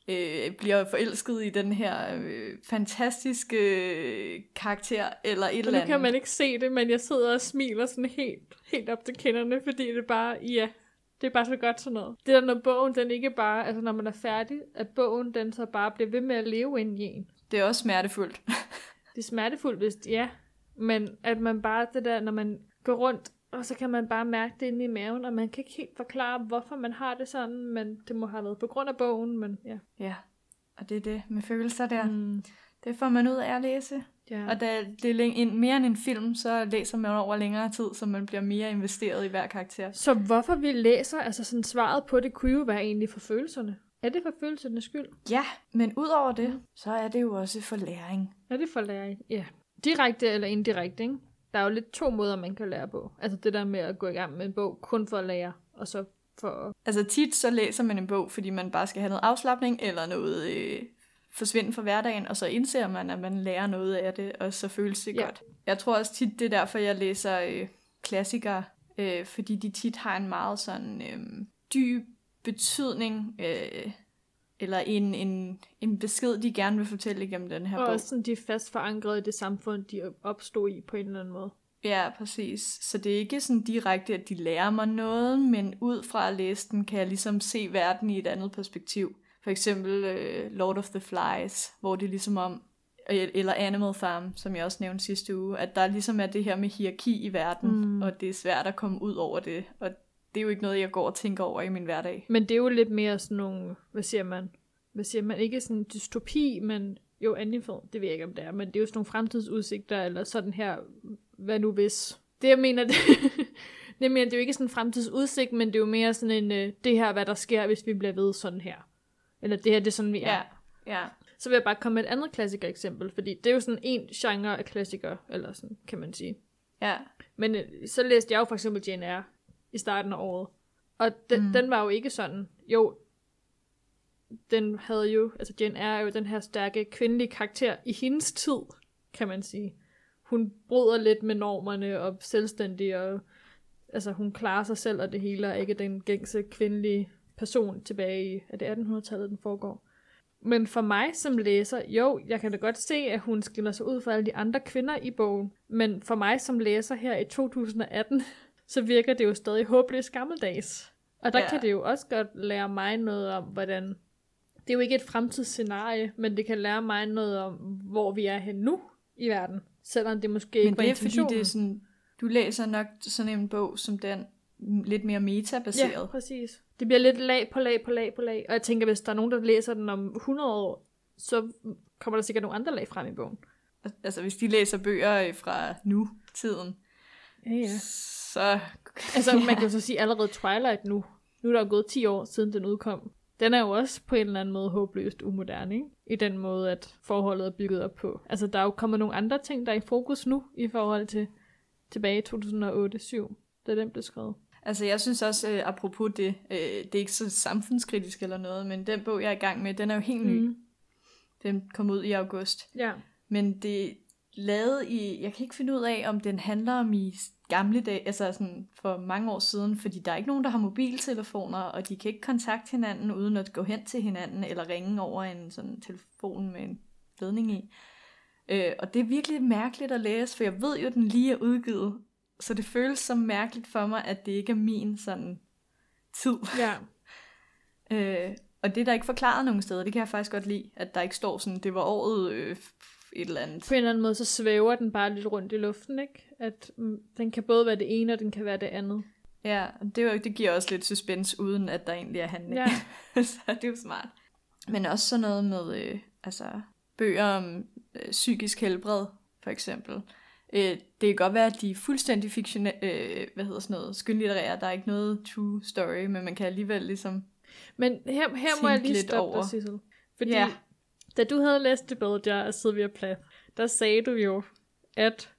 øh, bliver forelsket i den her øh, fantastiske øh, karakter, eller et eller nu andet. kan man ikke se det, men jeg sidder og smiler sådan helt, helt op til kinderne, fordi det bare, ja, det er bare så godt sådan noget. Det der, når bogen, den ikke bare, altså når man er færdig, at bogen, den så bare bliver ved med at leve ind i en. Det er også smertefuldt. Det er smertefuldt, hvis ja, men at man bare, det der, når man går rundt, og så kan man bare mærke det inde i maven, og man kan ikke helt forklare, hvorfor man har det sådan, men det må have været på grund af bogen, men ja. ja, og det er det med følelser der. Mm. Det får man ud af at læse. ja. Og da det er en, mere end en film, så læser man over længere tid, så man bliver mere investeret i hver karakter. Så hvorfor vi læser, altså sådan svaret på det, kunne jo være egentlig for følelserne. Er det for følelsernes skyld? Ja, men udover det, så er det jo også for læring. Er det for læring? Ja. Direkte eller indirekte, ikke? Der er jo lidt to måder, man kan lære på. Altså det der med at gå i gang med en bog, kun for at lære, og så for. Altså tit så læser man en bog, fordi man bare skal have noget afslappning, eller noget øh, forsvinde fra hverdagen, og så indser man, at man lærer noget af det, og så føles det ja. godt. Jeg tror også tit, det er derfor, jeg læser øh, klassikere, øh, fordi de tit har en meget sådan øh, dyb betydning, øh, eller en, en, en besked, de gerne vil fortælle igennem den her Og bog. også sådan, de er fast forankret i det samfund, de opstod i på en eller anden måde. Ja, præcis. Så det er ikke sådan direkte, at de lærer mig noget, men ud fra at læse den, kan jeg ligesom se verden i et andet perspektiv. For eksempel uh, Lord of the Flies, hvor det er ligesom om, eller Animal Farm, som jeg også nævnte sidste uge, at der ligesom er det her med hierarki i verden, mm. og det er svært at komme ud over det. Og det er jo ikke noget, jeg går og tænker over i min hverdag. Men det er jo lidt mere sådan nogle, hvad siger man? Hvad siger man? Ikke sådan dystopi, men jo animal, det ved jeg ikke, om det er, men det er jo sådan nogle fremtidsudsigter, eller sådan her, hvad nu hvis. Det jeg mener, det, det, mener, det er jo ikke sådan en fremtidsudsigt, men det er jo mere sådan en, øh, det her, hvad der sker, hvis vi bliver ved sådan her. Eller det her, det er sådan, vi er. Ja, ja. Så vil jeg bare komme med et andet klassiker eksempel, fordi det er jo sådan en genre af klassiker, eller sådan, kan man sige. Ja, Men øh, så læste jeg jo for eksempel Jane Eyre i starten af året. Og den, mm. Den var jo ikke sådan. Jo, den havde jo, altså Eyre er jo den her stærke kvindelige karakter i hendes tid, kan man sige. Hun bryder lidt med normerne og selvstændig, og altså hun klarer sig selv og det hele, og ikke den gængse kvindelige person tilbage i, er det 1800-tallet, den foregår. Men for mig som læser, jo, jeg kan da godt se, at hun skiller sig ud fra alle de andre kvinder i bogen. Men for mig som læser her i 2018, så virker det jo stadig håbløst gammeldags. Og der ja. Kan det jo også godt lære mig noget om, hvordan... Det er jo ikke et fremtidsscenarie, men det kan lære mig noget om, hvor vi er hen nu i verden. Selvom det måske men ikke var det er fordi, intentionen. det er sådan, du læser nok sådan en bog som den, lidt mere metabaseret. Ja, præcis. Det bliver lidt lag på lag på lag på lag. Og jeg tænker, hvis der er nogen, der læser den om 100 år, så kommer der sikkert nogle andre lag frem i bogen. Altså, hvis de læser bøger øh, fra nu-tiden, Ja, ja. Så... Altså, man kan jo så sige allerede Twilight nu. Nu er der jo gået 10 år siden den udkom. Den er jo også på en eller anden måde håbløst umoderne, ikke? I den måde, at forholdet er bygget op på. Altså, der er jo kommet nogle andre ting, der er i fokus nu, i forhold til tilbage i 2008-7, da den blev skrevet. Altså, jeg synes også, øh, apropos det, øh, det er ikke så samfundskritisk eller noget, men den bog, jeg er i gang med, den er jo helt ny. Mm. Den kom ud i august. Ja. Men det er lavet i... Jeg kan ikke finde ud af, om den handler om i gamle dage, altså sådan for mange år siden, fordi der er ikke nogen, der har mobiltelefoner, og de kan ikke kontakte hinanden, uden at gå hen til hinanden, eller ringe over en sådan telefon med en ledning i. Øh, og det er virkelig mærkeligt at læse, for jeg ved jo, at den lige er udgivet, så det føles så mærkeligt for mig, at det ikke er min sådan tid. Ja. Øh, og det er der ikke forklaret nogen steder, det kan jeg faktisk godt lide, at der ikke står sådan, det var året øh, et eller andet. På en eller anden måde, så svæver den bare lidt rundt i luften, ikke? At mm, den kan både være det ene, og den kan være det andet. Ja, det, jo- det giver også lidt suspense, uden at der egentlig er handling. Ja. så det er jo smart. Men også sådan noget med øh, altså, bøger om øh, psykisk helbred, for eksempel. Øh, det kan godt være, at de er fuldstændig fiktionelle, øh, hvad hedder sådan noget, skønlitterære. Der er ikke noget true story, men man kan alligevel ligesom... Men her, her må jeg lige stoppe dig. Sissel. Fordi Ja. Da du havde læst det bedre af Sylvia Plath, der sagde du jo, at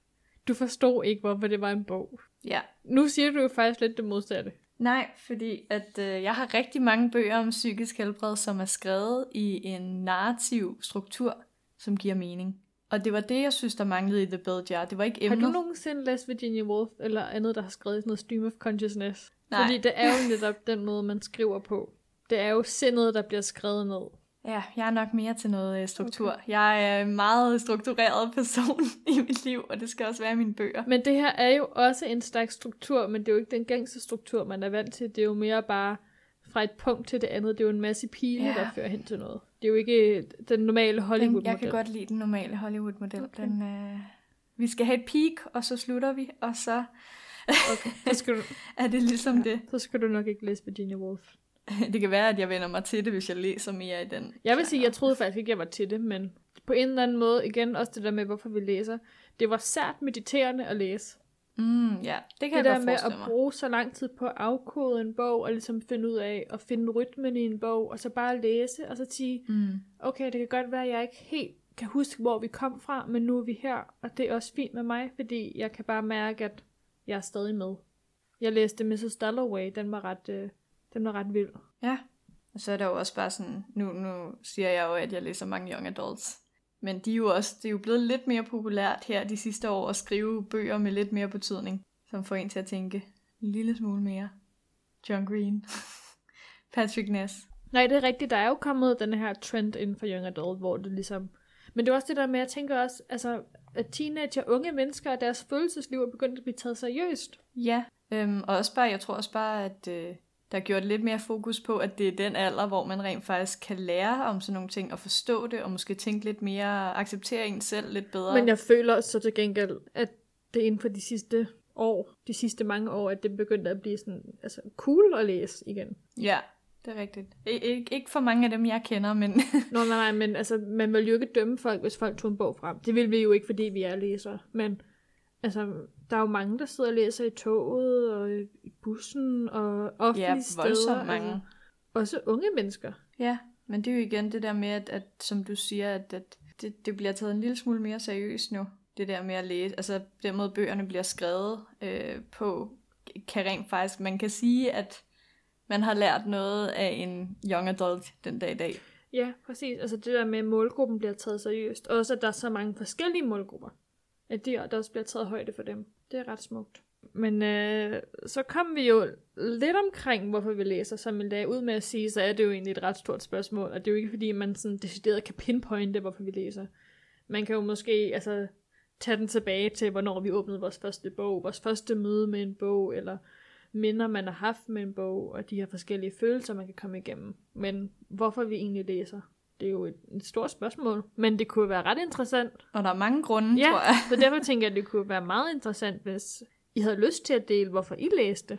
du forstod ikke, hvorfor det var en bog. Ja, Nu siger du jo faktisk lidt det modsatte. Nej, fordi at øh, jeg har rigtig mange bøger om psykisk helbred, som er skrevet i en narrativ struktur, som giver mening. Og det var det, jeg synes, der manglede i The Bell Jar. Det var ikke emnet. Har du nogensinde læst Virginia Woolf eller andet, der har skrevet sådan noget stream of consciousness? Nej. Fordi det er jo netop den måde, man skriver på. Det er jo sindet, der bliver skrevet ned. Ja, jeg er nok mere til noget øh, struktur. Okay. Jeg er en meget struktureret person i mit liv, og det skal også være mine bøger. Men det her er jo også en slags struktur, men det er jo ikke den gængse struktur, man er vant til. Det er jo mere bare fra et punkt til det andet. Det er jo en masse pile, Ja. der fører hen til noget. Det er jo ikke den normale Hollywood-model. jeg kan godt lide den normale Hollywood-model. Okay. Den, øh, vi skal have et peak, og så slutter vi, og så Okay, så skal, du, er det ligesom ja. det. så skal du nok ikke læse Virginia Woolf. Det kan være, at jeg vender mig til det, hvis jeg læser mere i den. Jeg vil sige, jeg troede faktisk ikke, jeg var til det, men på en eller anden måde, igen også det der med, hvorfor vi læser, det var sært mediterende at læse. Mm, ja, det kan det jeg der med at bruge så lang tid på at afkode en bog, og ligesom finde ud af at finde rytmen i en bog, og så bare læse, og så sige, Mm. okay, det kan godt være, at jeg ikke helt kan huske, hvor vi kom fra, men nu er vi her, og det er også fint med mig, fordi jeg kan bare mærke, at jeg er stadig med. Jeg læste Mrs. Dalloway, den var ret, øh, den var ret vild. Ja, og så er der jo også bare sådan, nu, nu siger jeg jo, at jeg læser mange young adults, men de er jo også, det er jo blevet lidt mere populært her de sidste år at skrive bøger med lidt mere betydning, som får en til at tænke en lille smule mere. John Green, Patrick Ness. Nej, det er rigtigt. Der er jo kommet den her trend inden for young adult, hvor det ligesom... Men det er også det der med, jeg tænker også, altså, at teenager, unge mennesker og deres følelsesliv er begyndt at blive taget seriøst. Ja, øhm, og også bare, jeg tror også bare, at øh, der er gjort lidt mere fokus på, at det er den alder, hvor man rent faktisk kan lære om sådan nogle ting, og forstå det, og måske tænke lidt mere, acceptere en selv lidt bedre. Men jeg føler så til gengæld, at det inden for de sidste år, de sidste mange år, at det begyndte at blive sådan, altså cool at læse igen. Ja, det er rigtigt. I, ikke, ikke for mange af dem, jeg kender, men Nå, nej, nej, men altså, man vil jo ikke dømme folk, hvis folk tog en bog frem. Det vil vi jo ikke, fordi vi er læsere. Men altså, der er jo mange, der sidder og læser i toget, og i bussen, og offentlige ja, steder. voldsomt mange. Altså, også unge mennesker. Ja, men det er jo igen det der med, at, at som du siger, at, at det, det bliver taget en lille smule mere seriøst nu. Det der med at læse, altså den måde bøgerne bliver skrevet øh, på, kan rent faktisk, man kan sige, at man har lært noget af en young adult den dag i dag. Ja, præcis. Altså det der med, at målgruppen bliver taget seriøst. Og også, at der er så mange forskellige målgrupper. At de, der også bliver taget højde for dem. Det er ret smukt. Men øh, så kom vi jo lidt omkring, hvorfor vi læser, som vi lagde ud med at sige, så er det jo egentlig et ret stort spørgsmål, og det er jo ikke fordi, man sådan decideret kan pinpointe, hvorfor vi læser. Man kan jo måske altså, tage den tilbage til, hvornår vi åbnede vores første bog, vores første møde med en bog, eller minder, man har haft med en bog, og de her forskellige følelser, man kan komme igennem. Men hvorfor vi egentlig læser, det er jo et, et stort spørgsmål. Men det kunne være ret interessant. Og der er mange grunde, Ja, tror jeg. så derfor tænker jeg, at det kunne være meget interessant, hvis I havde lyst til at dele, hvorfor I læste.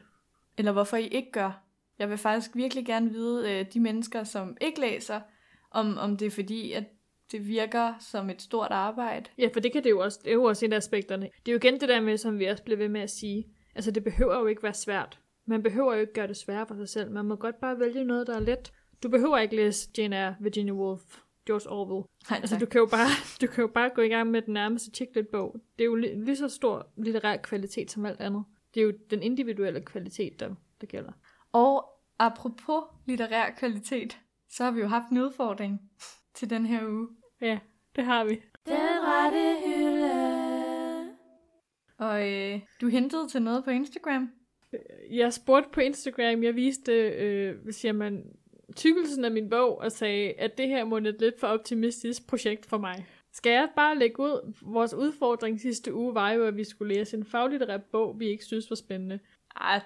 Eller hvorfor I ikke gør. Jeg vil faktisk virkelig gerne vide, øh, de mennesker, som ikke læser, om, om det er fordi, at det virker som et stort arbejde. Ja, for det kan det jo også, det er jo også en af aspekterne. Det er jo igen det der med, som vi også bliver ved med at sige. Altså, det behøver jo ikke være svært. Man behøver jo ikke gøre det sværere for sig selv. Man må godt bare vælge noget, der er let. Du behøver ikke læse Jane Eyre, Virginia Woolf, George Orwell. Nej, Altså, du kan, jo bare, du kan jo bare gå i gang med den nærmeste chicklet-bog. Det er jo li- lige så stor litterær kvalitet som alt andet. Det er jo den individuelle kvalitet, der, der gælder. Og apropos litterær kvalitet, så har vi jo haft en udfordring til den her uge. Ja, det har vi. Den rette hylde. Og øh, du hentede til noget på Instagram. Jeg spurgte på Instagram, jeg viste, øh, hvad siger man, tykkelsen af min bog, og sagde, at det her må et lidt for optimistisk projekt for mig. Skal jeg bare lægge ud? Vores udfordring sidste uge var jo, at vi skulle læse en faglitterær bog, vi ikke synes var spændende. Ej,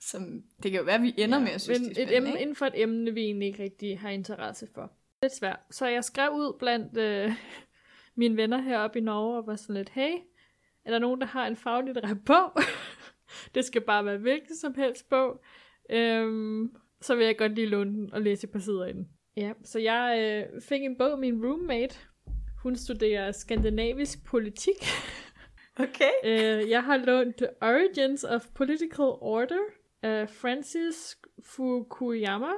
som, det kan jo være, at vi ender ja, med at synes, men det er et spændende, emne, ikke? inden for et emne, vi egentlig ikke rigtig har interesse for. Lidt svært. Så jeg skrev ud blandt øh, mine venner heroppe i Norge, og var sådan lidt, hey, er der nogen, der har en faglitterær bog? det skal bare være hvilken som helst bog. Øhm, så vil jeg godt lige låne den og læse et par sider i den. Ja, så jeg øh, fik en bog af min roommate. Hun studerer skandinavisk politik. Okay. Øh, jeg har lånt The Origins of Political Order af Francis Fukuyama.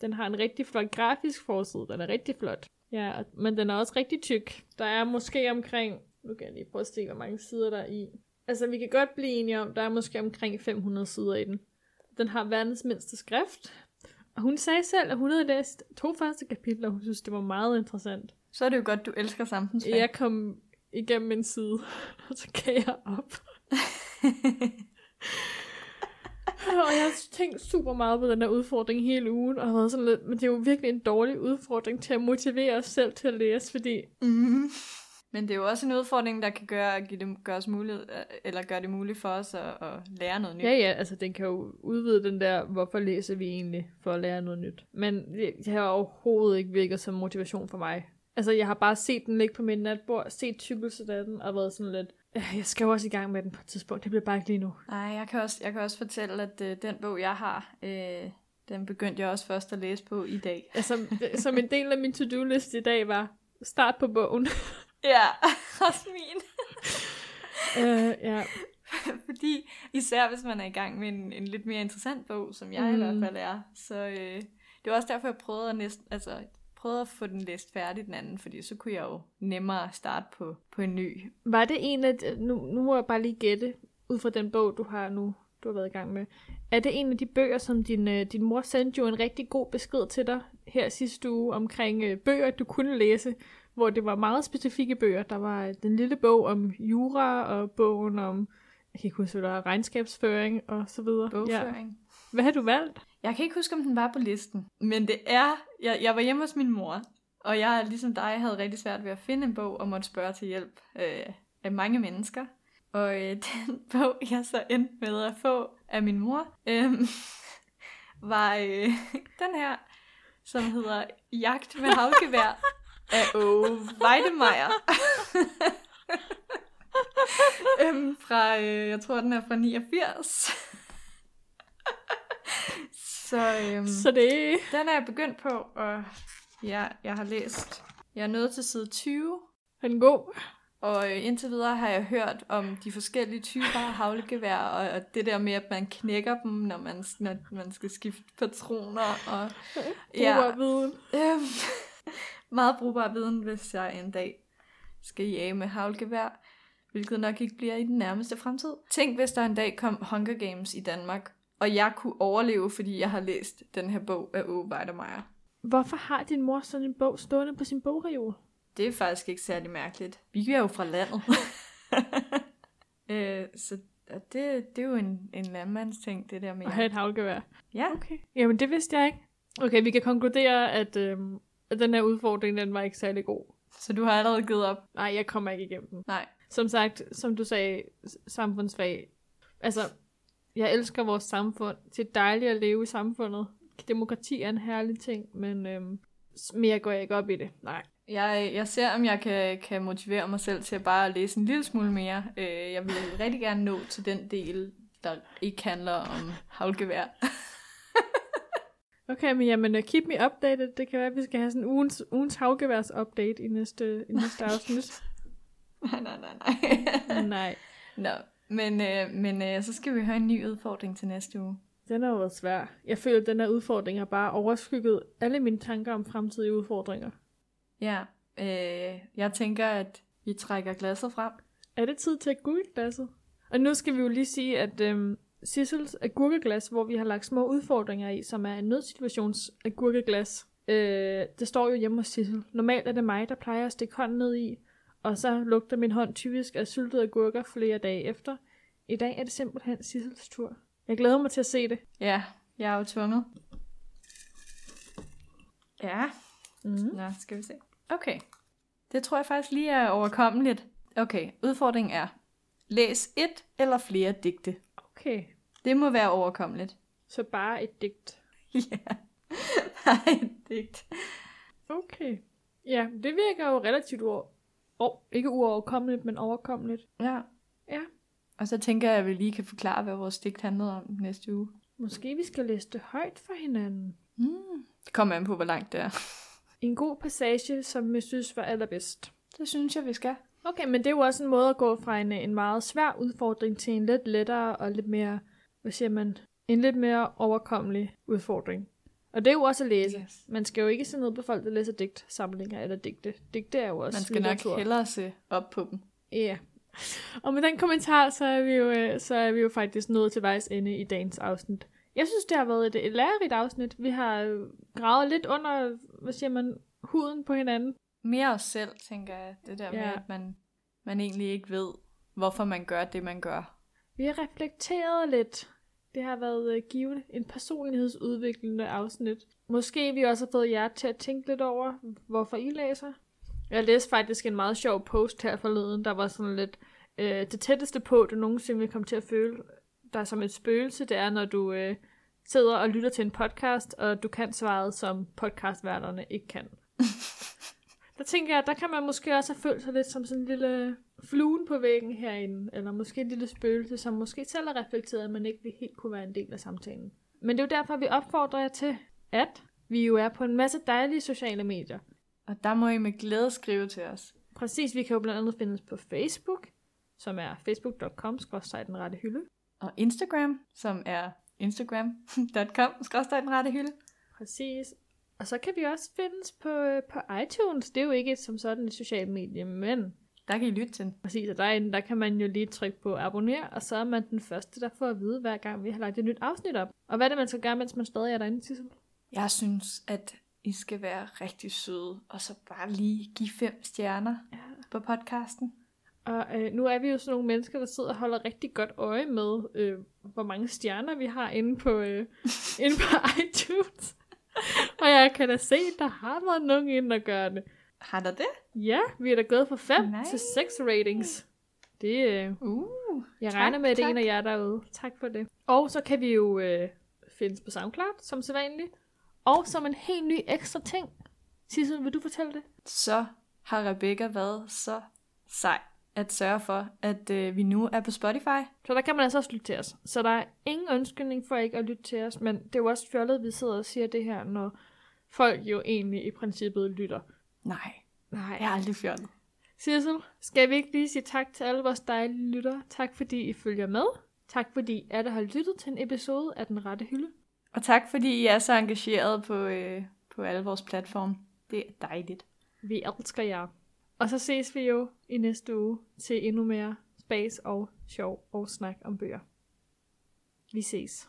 Den har en rigtig flot grafisk forside. Den er rigtig flot. Ja, men den er også rigtig tyk. Der er måske omkring... Nu kan jeg lige prøve at se, hvor mange sider der er i. Altså, vi kan godt blive enige om, der er måske omkring 500 sider i den. Den har verdens mindste skrift. Og hun sagde selv, at hun havde læst to første kapitler, og hun synes, det var meget interessant. Så er det jo godt, du elsker samfundsfag. Jeg kom igennem en side, og så gav jeg op. og jeg har tænkt super meget på den der udfordring hele ugen, og har været sådan lidt, men det er jo virkelig en dårlig udfordring til at motivere os selv til at læse, fordi... Mm. Men det er jo også en udfordring, der kan gøre, give det, gøre, os mulighed, eller gøre det muligt for os at, at lære noget nyt. Ja, ja, altså den kan jo udvide den der, hvorfor læser vi egentlig for at lære noget nyt. Men det har overhovedet ikke virket som motivation for mig. Altså jeg har bare set den ligge på min natbord, set tykkelset af den, og været sådan lidt, jeg skal jo også i gang med den på et tidspunkt, det bliver bare ikke lige nu. Nej, jeg kan også, jeg kan også fortælle, at øh, den bog, jeg har, øh, den begyndte jeg også først at læse på i dag. Altså, som en del af min to-do-list i dag var, start på bogen. Ja, også min. uh, ja. Fordi især hvis man er i gang med en, en lidt mere interessant bog, som jeg mm. i hvert fald er, så øh, det var også derfor, jeg prøvede at, næsten, altså, prøvede at få den læst færdig, den anden, fordi så kunne jeg jo nemmere starte på, på en ny. Var det en af, nu, nu må jeg bare lige gætte, ud fra den bog, du har nu, du har været i gang med. Er det en af de bøger, som din, øh, din mor sendte jo en rigtig god besked til dig her sidste uge omkring øh, bøger, du kunne læse, hvor det var meget specifikke bøger. Der var den lille bog om jura, og bogen om, jeg kan ikke huske, der er, regnskabsføring og så videre. Bogføring. Ja. Hvad har du valgt? Jeg kan ikke huske, om den var på listen. Men det er, jeg, jeg var hjemme hos min mor, og jeg, ligesom dig, havde rigtig svært ved at finde en bog, og måtte spørge til hjælp øh, af mange mennesker. Og øh, den bog, jeg så endte med at få af min mor, øh, var øh, den her, som hedder Jagt med havgevær af Åge Weidemeyer. øhm, fra, øh, jeg tror, den er fra 89. så, øhm, så det... Den er jeg begyndt på, og ja, jeg har læst. Jeg er nået til side 20. Er den god? Og øh, indtil videre har jeg hørt om de forskellige typer af havlegevær, og, og det der med, at man knækker dem, når man, når man skal skifte patroner. Og, ja, viden. Øhm, meget brugbar viden, hvis jeg en dag skal jage med havlgevær, hvilket nok ikke bliver i den nærmeste fremtid. Tænk, hvis der en dag kom Hunger Games i Danmark, og jeg kunne overleve, fordi jeg har læst den her bog af Ove Weidermeier. Hvorfor har din mor sådan en bog stående på sin bogreol? Det er faktisk ikke særlig mærkeligt. Vi er jo fra landet. øh, så det, det er jo en, en landmands ting, det der med... At have et havlgevær? Ja. Okay. Jamen, det vidste jeg ikke. Okay, vi kan konkludere, at øh, den her udfordring, den var ikke særlig god. Så du har allerede givet op? Nej, jeg kommer ikke igennem den. Nej. Som sagt, som du sagde, samfundsfag. Altså, jeg elsker vores samfund. Det er dejligt at leve i samfundet. Demokrati er en herlig ting, men øhm, mere går jeg ikke op i det. Nej. Jeg, jeg ser, om jeg kan, kan motivere mig selv til at bare læse en lille smule mere. Øh, jeg vil rigtig gerne nå til den del, der ikke handler om havlgevær. Okay, men jamen, uh, keep me updated. Det kan være, at vi skal have sådan ugens, ugens havgeværs update i næste, i næste afsnit. nej, nej, nej, nej. nej. Nå, men, øh, men øh, så skal vi have en ny udfordring til næste uge. Den har jo været svær. Jeg føler, at den her udfordring har bare overskygget alle mine tanker om fremtidige udfordringer. Ja, øh, jeg tænker, at vi trækker glasset frem. Er det tid til at google glasset? Og nu skal vi jo lige sige, at øhm, Sissels agurkeglas, hvor vi har lagt små udfordringer i, som er en nødsituations agurkeglas. Øh, det står jo hjemme hos Sissel. Normalt er det mig, der plejer at stikke hånden ned i, og så lugter min hånd typisk af syltede agurker flere dage efter. I dag er det simpelthen Sissels tur. Jeg glæder mig til at se det. Ja, jeg er jo tvunget. Ja. Mm. Nå, skal vi se. Okay. Det tror jeg faktisk lige er overkommeligt. Okay, udfordringen er, læs et eller flere digte. Okay. Det må være overkommeligt. Så bare et digt. Ja, bare et digt. Okay. Ja, det virker jo relativt uover... Oh, ikke uoverkommeligt, men overkommeligt. Ja. Ja. Og så tænker jeg, at vi lige kan forklare, hvad vores digt handlede om næste uge. Måske vi skal læse det højt for hinanden. Mm. Det kommer an på, hvor langt det er. En god passage, som jeg synes var allerbedst. Det synes jeg, vi skal. Okay, men det er jo også en måde at gå fra en, en meget svær udfordring til en lidt lettere og lidt mere, hvad siger man, en lidt mere overkommelig udfordring. Og det er jo også at læse. Yes. Man skal jo ikke se ned på folk, der læser digtsamlinger eller digte. Digte er jo også Man skal litteratur. nok hellere se op på dem. Ja. Yeah. Og med den kommentar, så er vi jo, øh, så er vi jo faktisk nået til vejs ende i dagens afsnit. Jeg synes, det har været et, et lærerigt afsnit. Vi har øh, gravet lidt under, hvad siger man, huden på hinanden. Mere os selv, tænker jeg. Det der ja. med, at man, man egentlig ikke ved, hvorfor man gør det, man gør. Vi har reflekteret lidt. Det har været øh, givende. en personlighedsudviklende afsnit. Måske vi også har fået jer til at tænke lidt over, hvorfor I læser. Jeg læste faktisk en meget sjov post her forleden, der var sådan lidt, øh, det tætteste på, du nogensinde vil komme til at føle dig som et spøgelse, det er, når du øh, sidder og lytter til en podcast, og du kan svaret, som podcastværterne ikke kan. der tænker jeg, der kan man måske også have følt sig lidt som sådan en lille fluen på væggen herinde, eller måske et lille spøgelse, som måske selv har reflekteret, at man ikke vil helt kunne være en del af samtalen. Men det er jo derfor, vi opfordrer jer til, at vi jo er på en masse dejlige sociale medier. Og der må I med glæde skrive til os. Præcis, vi kan jo blandt andet findes på Facebook, som er facebook.com, den rette hylde. Og Instagram, som er instagram.com, den rette hylde. Præcis. Og så kan vi også findes på, øh, på iTunes. Det er jo ikke et som sådan et socialt medie, men Der kan I lytte til den. præcis, og derinde, der kan man jo lige trykke på abonner, og så er man den første, der får at vide, hver gang vi har lagt et nyt afsnit op. Og hvad er det, man skal gøre, mens man stadig er derinde, Sissel? Jeg synes, at I skal være rigtig søde, og så bare lige give fem stjerner Ja. på podcasten. Og øh, nu er vi jo sådan nogle mennesker, der sidder og holder rigtig godt øje med, øh, hvor mange stjerner vi har inde på, øh, inde på iTunes. og jeg kan da se, der har været nogen inde, der gør det. Har der det? Ja, vi er da gået fra 5 Nej. til 6 ratings. Det, øh, Uh, jeg Tak, regner med, at det er en af jer derude. Tak for det. Og så kan vi jo øh, findes på SoundCloud, som sædvanligt. Og som en helt ny ekstra ting. Sissel, vil du fortælle det? så har Rebecca været så sej at sørge for, at øh, vi nu er på Spotify. Så der kan man altså også lytte til os. Så der er ingen undskyldning for ikke at lytte til os, men det er jo også fjollet, at vi sidder og siger det her, når folk jo egentlig i princippet lytter. Nej, Nej. jeg er aldrig fjollet. Sissel, skal vi ikke lige sige tak til alle vores dejlige lyttere? Tak fordi I følger med. Tak fordi alle har lyttet til en episode af Den Rette Hylde. Og tak fordi I er så engageret på, øh, på alle vores platforme. Det er dejligt. Vi elsker jer. Og så ses vi jo i næste uge til endnu mere space og sjov og snak om bøger. Vi ses.